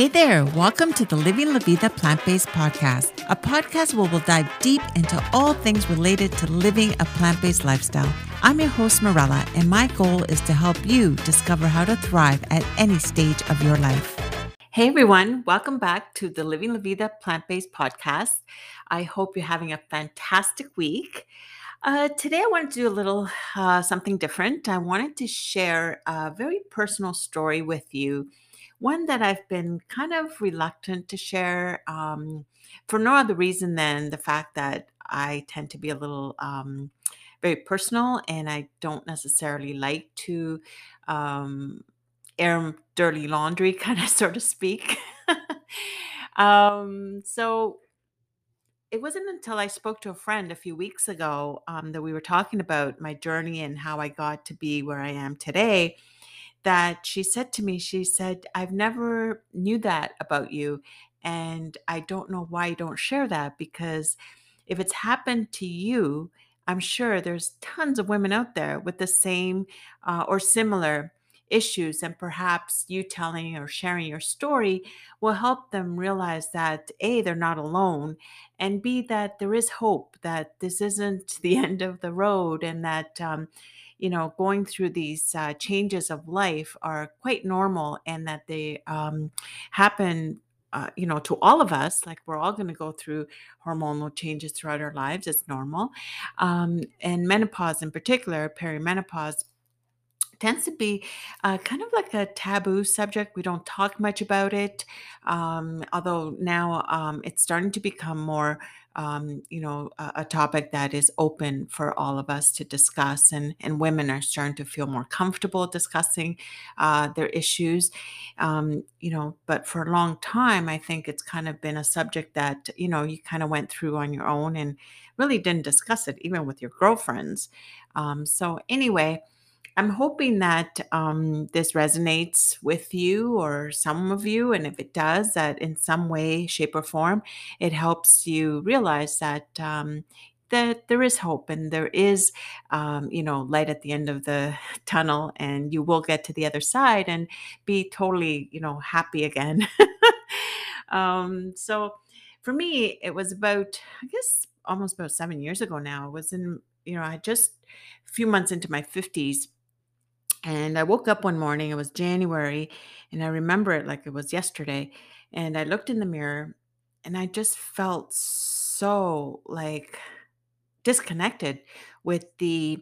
Hey there, welcome to the Living La Vida Plant Based Podcast, a podcast where we'll dive deep into all things related to living a plant based lifestyle. I'm your host, Morella, and my goal is to help you discover how to thrive at any stage of your life. Hey everyone, welcome back to the Living La Vida Plant Based Podcast. I hope you're having a fantastic week. Uh, today, I wanted to do a little uh, something different. I wanted to share a very personal story with you one that I've been kind of reluctant to share um, for no other reason than the fact that I tend to be a little um, very personal and I don't necessarily like to um, air dirty laundry, kind of, so to speak. um, so it wasn't until I spoke to a friend a few weeks ago um, that we were talking about my journey and how I got to be where I am today that she said to me, she said, I've never knew that about you. And I don't know why you don't share that because if it's happened to you, I'm sure there's tons of women out there with the same uh, or similar issues. And perhaps you telling or sharing your story will help them realize that A, they're not alone, and B, that there is hope, that this isn't the end of the road, and that, um, you know, going through these uh, changes of life are quite normal and that they um, happen. Uh, you know, to all of us, like we're all going to go through hormonal changes throughout our lives. It's normal. Um, and menopause, in particular, perimenopause, tends to be uh, kind of like a taboo subject. We don't talk much about it, um, although now um, it's starting to become more um, you know, a, a topic that is open for all of us to discuss, and and women are starting to feel more comfortable discussing uh, their issues. Um, you know, but for a long time, I think it's kind of been a subject that you know you kind of went through on your own and really didn't discuss it even with your girlfriends. Um, so anyway. I'm hoping that um, this resonates with you or some of you. And if it does, that in some way, shape, or form, it helps you realize that. Um, that there is hope and there is, um, you know, light at the end of the tunnel, and you will get to the other side and be totally, you know, happy again. um, so, for me, it was about, I guess, almost about seven years ago now. I was in, you know, I just a few months into my 50s and I woke up one morning, it was January, and I remember it like it was yesterday. And I looked in the mirror and I just felt so like disconnected with the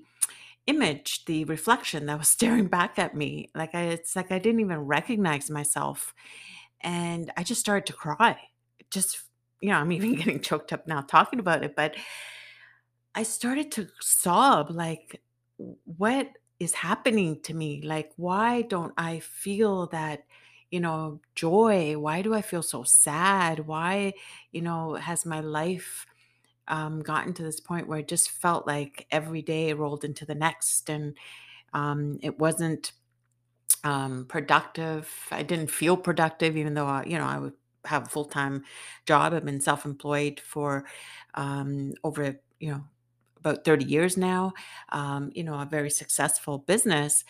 image, the reflection that was staring back at me. Like I, it's like I didn't even recognize myself. And I just started to cry. Just, you know, I'm even getting choked up now talking about it, but I started to sob like, what is happening to me? Like, why don't I feel that, you know, joy? Why do I feel so sad? Why, you know, has my life um, gotten to this point where it just felt like every day rolled into the next and um, it wasn't um, productive. I didn't feel productive, even though, I, you know, I would have a full time job. I've been self employed for um, over, you know, about 30 years now, um, you know, a very successful business.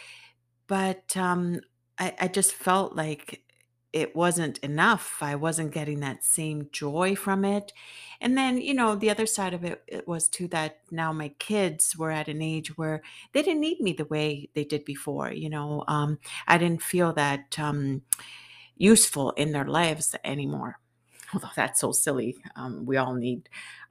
But um, I, I just felt like it wasn't enough. I wasn't getting that same joy from it. And then, you know, the other side of it, it was too that now my kids were at an age where they didn't need me the way they did before. You know, um, I didn't feel that um, useful in their lives anymore. Although that's so silly. Um, we all need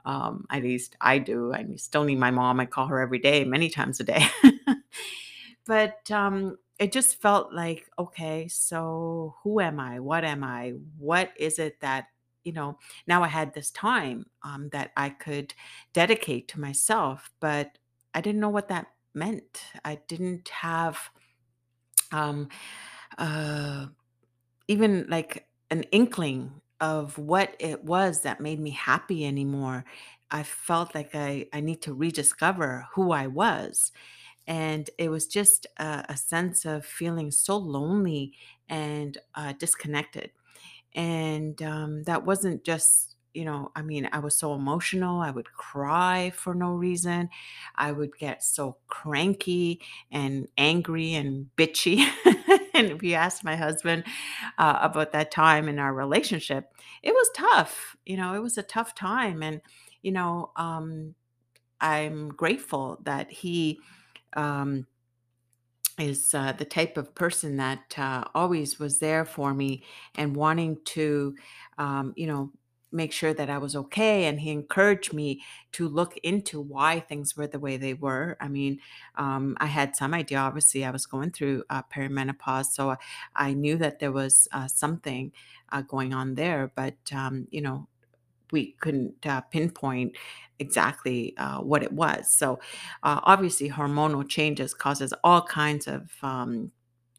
um, at least I do. I still need my mom. I call her every day, many times a day. but um, it just felt like, okay, so who am I? What am I? What is it that, you know, now I had this time um, that I could dedicate to myself, but I didn't know what that meant. I didn't have um, uh, even like an inkling of what it was that made me happy anymore. I felt like I, I need to rediscover who I was. And it was just a, a sense of feeling so lonely and uh, disconnected. And um, that wasn't just, you know, I mean, I was so emotional. I would cry for no reason. I would get so cranky and angry and bitchy. and if you ask my husband uh, about that time in our relationship, it was tough. You know, it was a tough time. And, you know, um, I'm grateful that he um, is uh, the type of person that uh, always was there for me and wanting to, um, you know, make sure that I was okay. And he encouraged me to look into why things were the way they were. I mean, um, I had some idea. Obviously, I was going through uh, perimenopause, so I, knew that there was uh, something uh, going on there. But um, you know, we couldn't uh, pinpoint exactly uh, what it was. So uh, obviously, hormonal changes causes all kinds of um,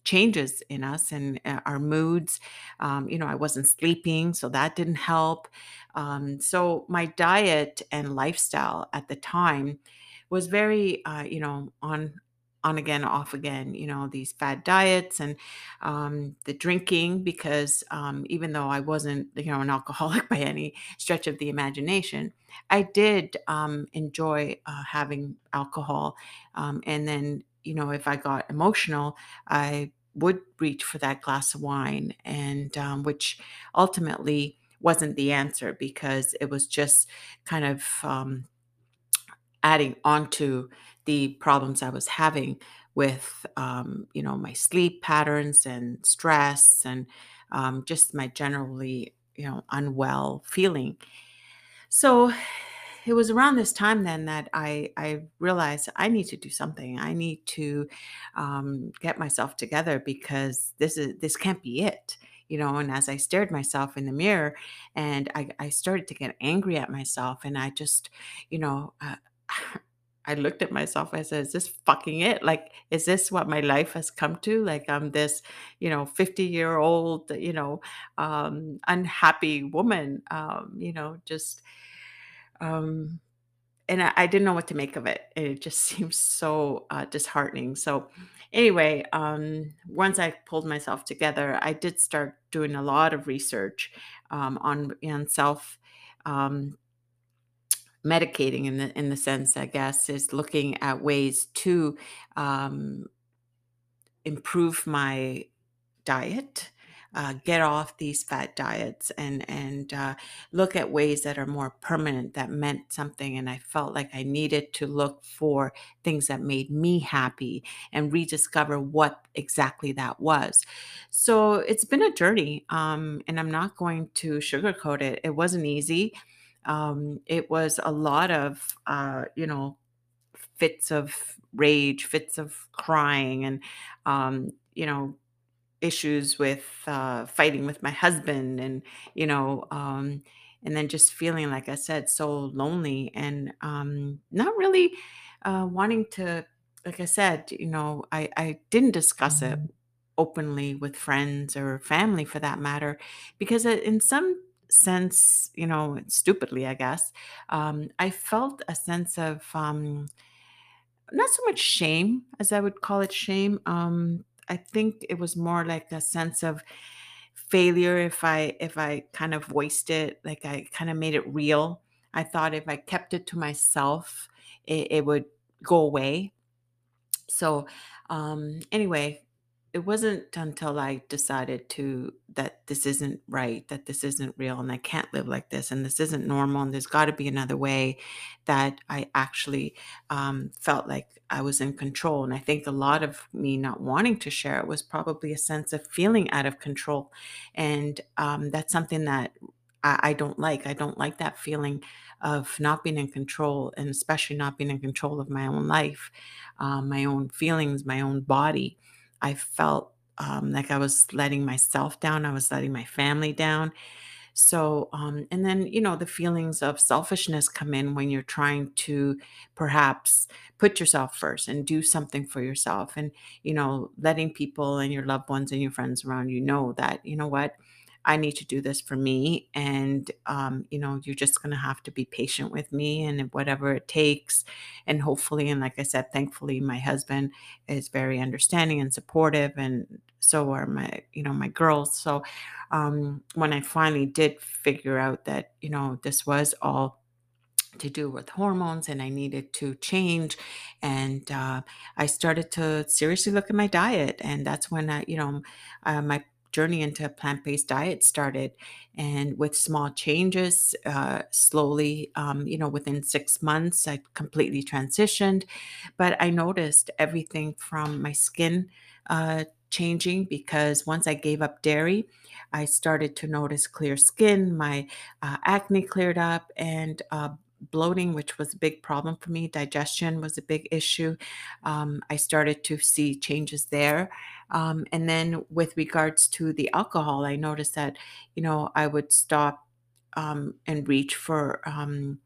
changes in us and uh, our moods. Um, you know, I wasn't sleeping, so that didn't help. Um, so my diet and lifestyle at the time was very, uh, you know, on on again, off again. You know, these fad diets and um, the drinking, because um, even though I wasn't, you know, an alcoholic by any stretch of the imagination, I did um, enjoy uh, having alcohol. Um, and then, you know, if I got emotional, I would reach for that glass of wine, and um, which ultimately wasn't the answer because it was just kind of um, adding onto the problems I was having with, um, you know, my sleep patterns and stress and um, just my generally, you know, unwell feeling. So it was around this time then that I I realized I need to do something. I need to um, get myself together because this is this can't be it. You know, and as I stared myself in the mirror, and I, I started to get angry at myself, and I just, you know, uh, I looked at myself. I said, "Is this fucking it? Like, is this what my life has come to? Like, I'm this, you know, 50 year old, you know, um, unhappy woman, um, you know, just." Um, and I, I didn't know what to make of it. It just seems so uh, disheartening. So, anyway, um, once I pulled myself together, I did start doing a lot of research um, on on self um, medicating in the in the sense, I guess, is looking at ways to um, improve my diet, uh, get off these fat diets, and and uh, look at ways that are more permanent that meant something. And I felt like I needed to look for things that made me happy and rediscover what exactly that was. So it's been a journey, um, and I'm not going to sugarcoat it. It wasn't easy. Um, it was a lot of uh, you know fits of rage, fits of crying, and um, you know issues with uh, fighting with my husband and you know um, and then just feeling like i said so lonely and um, not really uh, wanting to like i said you know i, I didn't discuss it openly with friends or family for that matter because in some sense you know stupidly i guess um, i felt a sense of um, not so much shame as I would call it shame. I think it was more like a sense of failure if I if I kind of voiced it, like I kind of made it real. I thought if I kept it to myself, it, it would go away. So um anyway, it wasn't until I decided to that this isn't right, that this isn't real, and I can't live like this, and this isn't normal, and there's got to be another way that I actually um, felt like I was in control. And I think a lot of me not wanting to share it was probably a sense of feeling out of control. And um, that's something that I, I don't like. I don't like that feeling of not being in control, and especially not being in control of my own life, um, my own feelings, my own body I felt um, like I was letting myself down. I was letting my family down. So, um, and then, you know, the feelings of selfishness come in when you're trying to perhaps put yourself first and do something for yourself. And, you know, letting people and your loved ones and your friends around you know that, you know what, I need to do this for me. And, um, you know, you're just going to have to be patient with me and whatever it takes. And hopefully, and like I said, thankfully, my husband is very understanding and supportive. And so are my, you know, my girls. So um, when I finally did figure out that, you know, this was all to do with hormones and I needed to change. And uh, I started to seriously look at my diet. And that's when I, you know, uh, my journey into a plant based diet started. And with small changes, uh, slowly, um, you know, within six months, I completely transitioned. But I noticed everything from my skin. Uh, changing because once I gave up dairy, I started to notice clear skin, my uh, acne cleared up, and uh, bloating, which was a big problem for me. Digestion was a big issue. Um, I started to see changes there. Um, and then with regards to the alcohol, I noticed that, you know, I would stop um, and reach for, um,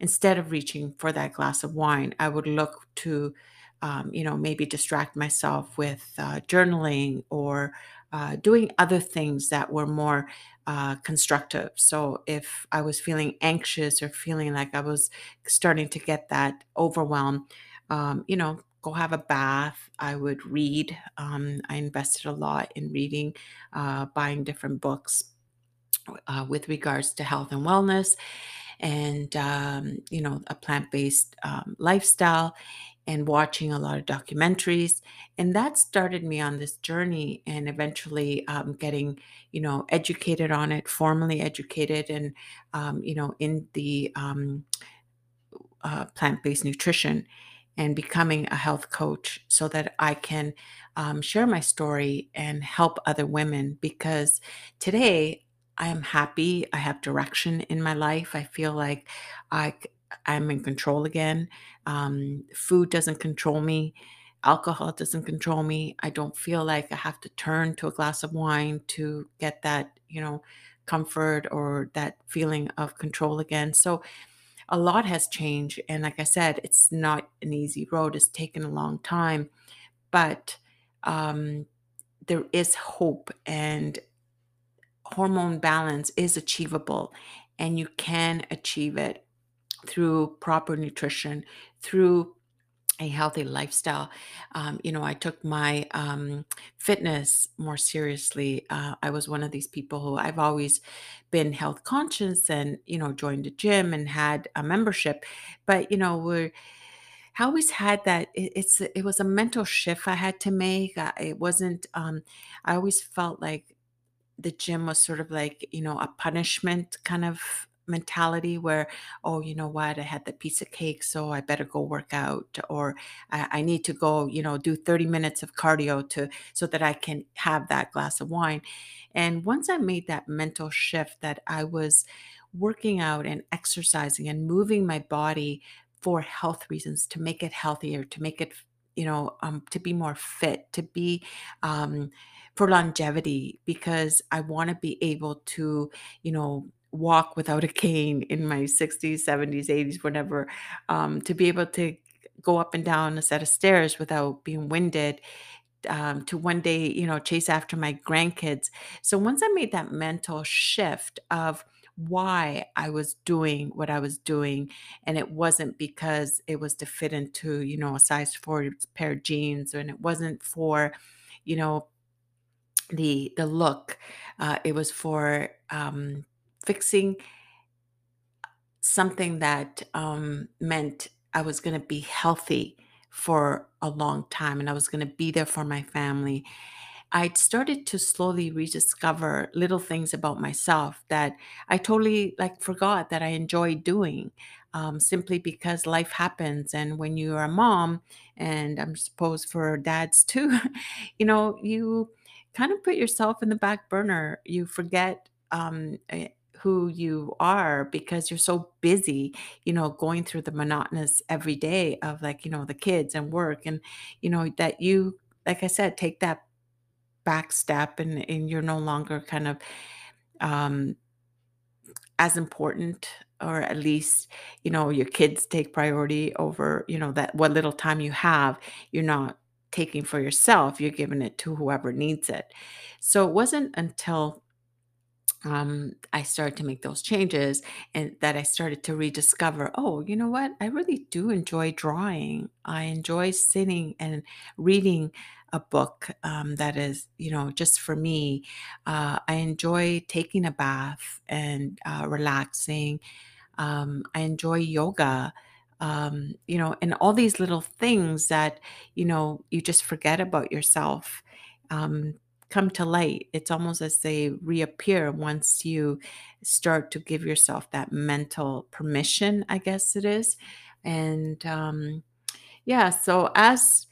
instead of reaching for that glass of wine, I would look to, um, you know, maybe distract myself with uh, journaling or uh, doing other things that were more uh, constructive. So if I was feeling anxious or feeling like I was starting to get that overwhelm, um, you know, go have a bath. I would read. Um, I invested a lot in reading, uh, buying different books uh, with regards to health and wellness and um, you know a plant-based um, lifestyle and watching a lot of documentaries and that started me on this journey and eventually um, getting you know educated on it formally educated and um, you know in the um, uh, plant based nutrition and becoming a health coach so that I can um, share my story and help other women because today I am happy. I have direction in my life. I feel like i i'm in control again. Um, food doesn't control me. Alcohol doesn't control me. I don't feel like I have to turn to a glass of wine to get that, you know, comfort or that feeling of control again. So, a lot has changed. And like I said, it's not an easy road. It's taken a long time, but um, there is hope and hormone balance is achievable. And you can achieve it through proper nutrition, through a healthy lifestyle. Um, you know, I took my um, fitness more seriously. Uh, I was one of these people who I've always been health conscious and, you know, joined a gym and had a membership. But, you know, we're, I always had that. It, it's it was a mental shift I had to make. It wasn't. Um, I always felt like the gym was sort of like, you know, a punishment kind of mentality where, oh, you know what, I had the piece of cake, so I better go work out, or I, I need to go, you know, do 30 minutes of cardio to so that I can have that glass of wine. And once I made that mental shift that I was working out and exercising and moving my body for health reasons to make it healthier, to make it, you know, um, to be more fit, to be um, for longevity because I want to be able to, you know, walk without a cane in my 60s, 70s, 80s, whatever, um, to be able to go up and down a set of stairs without being winded, um, to one day, you know, chase after my grandkids. So once I made that mental shift of why I was doing what I was doing, and it wasn't because it was to fit into, you know, a size four pair of jeans, and it wasn't for, you know, the the look. Uh, it was for um, fixing something that um, meant I was going to be healthy for a long time, and I was going to be there for my family. I'd started to slowly rediscover little things about myself that I totally like forgot that I enjoyed doing. Um, simply because life happens, and when you're a mom, and I'm supposed for dads too, you know, you kind of put yourself in the back burner. You forget um, eh, who you are because you're so busy, you know, going through the monotonous every day of like, you know, the kids and work, and you know that you, like I said, take that back step, and and you're no longer kind of um, as important or at least you know your kids take priority over you know that what little time you have you're not taking for yourself you're giving it to whoever needs it. So it wasn't until um, I started to make those changes and that I started to rediscover, oh, you know what? I really do enjoy drawing. I enjoy sitting and reading a book um, that is, you know, just for me. Uh, I enjoy taking a bath and uh, relaxing. Um, I enjoy yoga. Um, you know, and all these little things that, you know, you just forget about yourself um, come to light. It's almost as they reappear once you start to give yourself that mental permission, I guess it is. And um, yeah, so as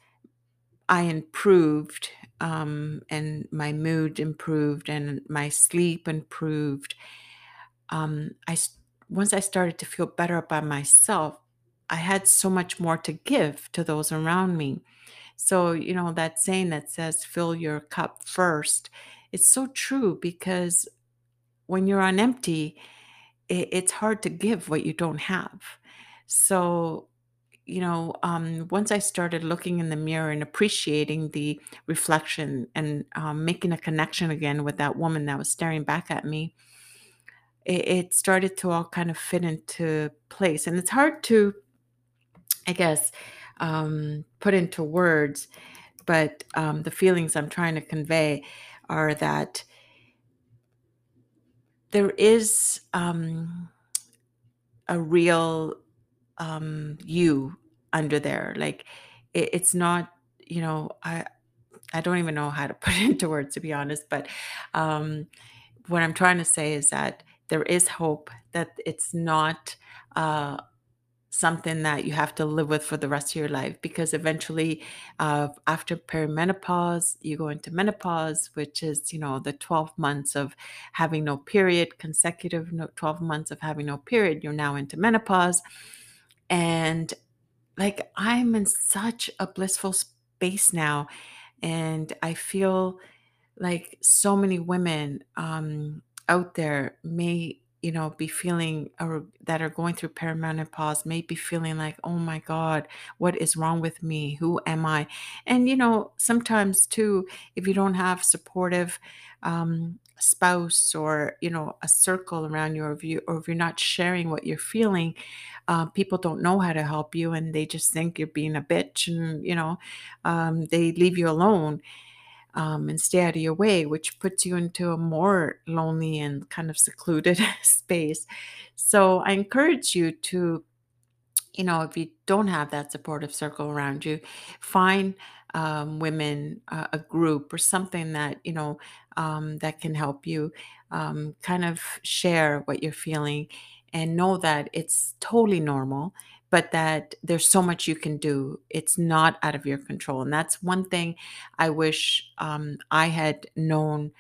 I improved um, and my mood improved and my sleep improved, um, I once I started to feel better about myself, I had so much more to give to those around me. So, you know, that saying that says fill your cup first, it's so true because when you're on empty, it, it's hard to give what you don't have. So, you know, um, once I started looking in the mirror and appreciating the reflection and um, making a connection again with that woman that was staring back at me, it, it started to all kind of fit into place. And it's hard to, I guess, um, put into words, but um, the feelings I'm trying to convey are that there is um, a real um, you under there. Like it, it's not, you know, I I don't even know how to put it into words to be honest. But um, what I'm trying to say is that there is hope that it's not. Uh, something that you have to live with for the rest of your life because eventually uh, after perimenopause you go into menopause which is you know the 12 months of having no period consecutive 12 months of having no period you're now into menopause. And like i'm in such a blissful space now and i feel like so many women um, out there may you know be feeling or that are going through perimenopause may be feeling like oh my god what is wrong with me? Who am i? And you know sometimes too if you don't have supportive um, spouse or you know a circle around you or if you or if you're not sharing what you're feeling uh, people don't know how to help you and they just think you're being a bitch and you know um, they leave you alone um, and stay out of your way, which puts you into a more lonely and kind of secluded space. So I encourage you to, you know, if you don't have that supportive circle around you, find um, women, uh, a group, or something that you know um, that can help you um, kind of share what you're feeling, and know that it's totally normal. But that there's so much you can do. It's not out of your control. And that's one thing I wish um, I had known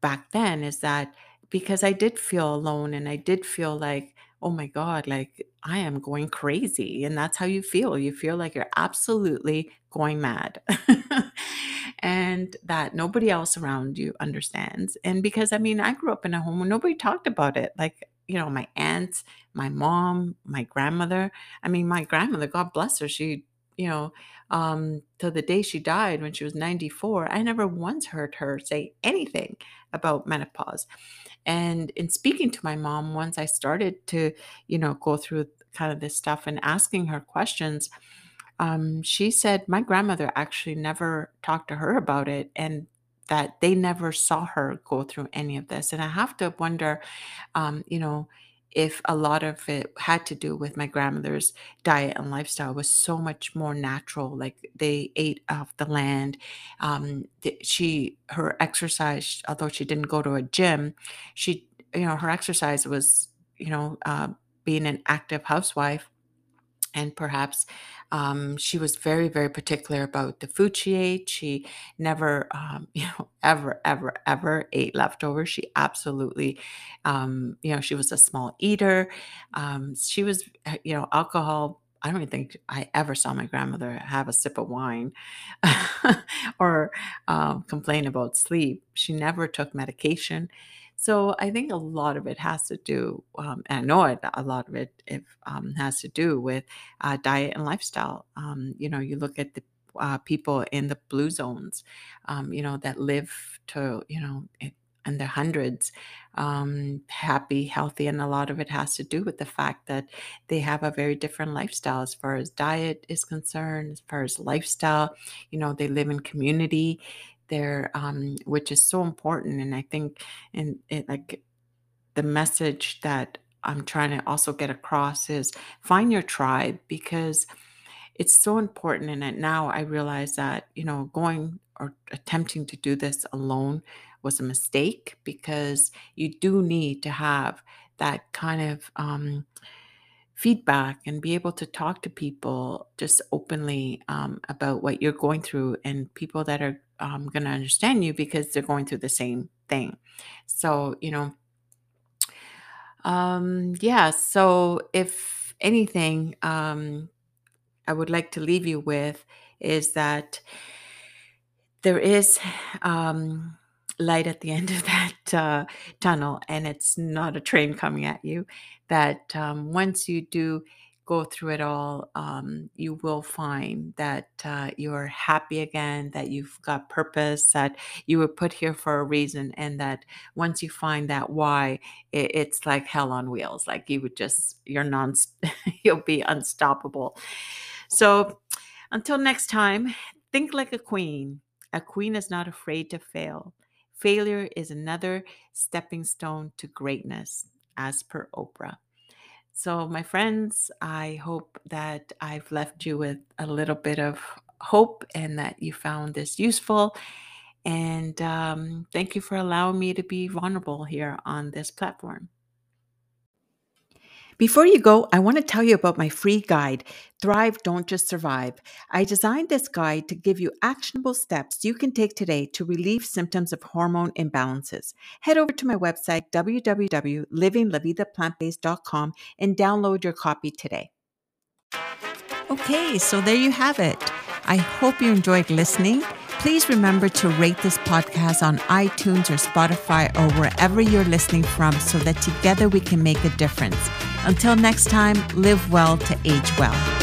back then is that because I did feel alone and I did feel like, oh my God, like I am going crazy. And that's how you feel. You feel like you're absolutely going mad. and that nobody else around you understands. And because I mean, I grew up in a home where nobody talked about it. Like, you know, my aunts, my mom, my grandmother. I mean, my grandmother, God bless her, she, you know, um, till the day she died when she was 94, I never once heard her say anything about menopause. And in speaking to my mom, once I started to, you know, go through kind of this stuff and asking her questions, um, she said my grandmother actually never talked to her about it and that they never saw her go through any of this. And I have to wonder um, you know, if a lot of it had to do with my grandmother's diet and lifestyle was so much more natural like they ate off the land um she her exercise although she didn't go to a gym she you know her exercise was you know uh, being an active housewife and perhaps um, she was very very particular about the food she ate she never um, you know ever ever ever ate leftovers she absolutely um, you know she was a small eater um, she was uh, you know alcohol I don't even think I ever saw my grandmother have a sip of wine or um, complain about sleep. She never took medication. So I think a lot of it has to do, um, and I know it, a lot of it, it um, has to do with uh, diet and lifestyle. Um, you know, you look at the uh, people in the blue zones, um, you know, that live to, you know, in in their hundreds, um, happy, healthy, and a lot of it has to do with the fact that they have a very different lifestyle as far as diet is concerned, as far as lifestyle. You know, they live in community there, um, which is so important. And I think, and it, like the message that I'm trying to also get across is find your tribe because it's so important. And now I realize that, you know, going or attempting to do this alone was a mistake because you do need to have that kind of um, feedback and be able to talk to people just openly um, about what you're going through and people that are um, going to understand you because they're going through the same thing. So, you know, um, yeah, so if anything, um, I would like to leave you with is that there is um, light at the end of that uh, tunnel, and it's not a train coming at you. That um, once you do go through it all, um, you will find that uh, you're happy again, that you've got purpose, that you were put here for a reason, and that once you find that why, it, it's like hell on wheels. Like you would just, you're non, you'll be unstoppable. So until next time, think like a queen. A queen is not afraid to fail. Failure is another stepping stone to greatness, as per Oprah. So, my friends, I hope that I've left you with a little bit of hope and that you found this useful. And um, thank you for allowing me to be vulnerable here on this platform. Before you go, I want to tell you about my free guide, Thrive Don't Just Survive. I designed this guide to give you actionable steps you can take today to relieve symptoms of hormone imbalances. Head over to my website, www.livinglavidaplantbased.com, and download your copy today. Okay, so there you have it. I hope you enjoyed listening. Please remember to rate this podcast on iTunes or Spotify or wherever you're listening from so that together we can make a difference. Until next time, live well to age well.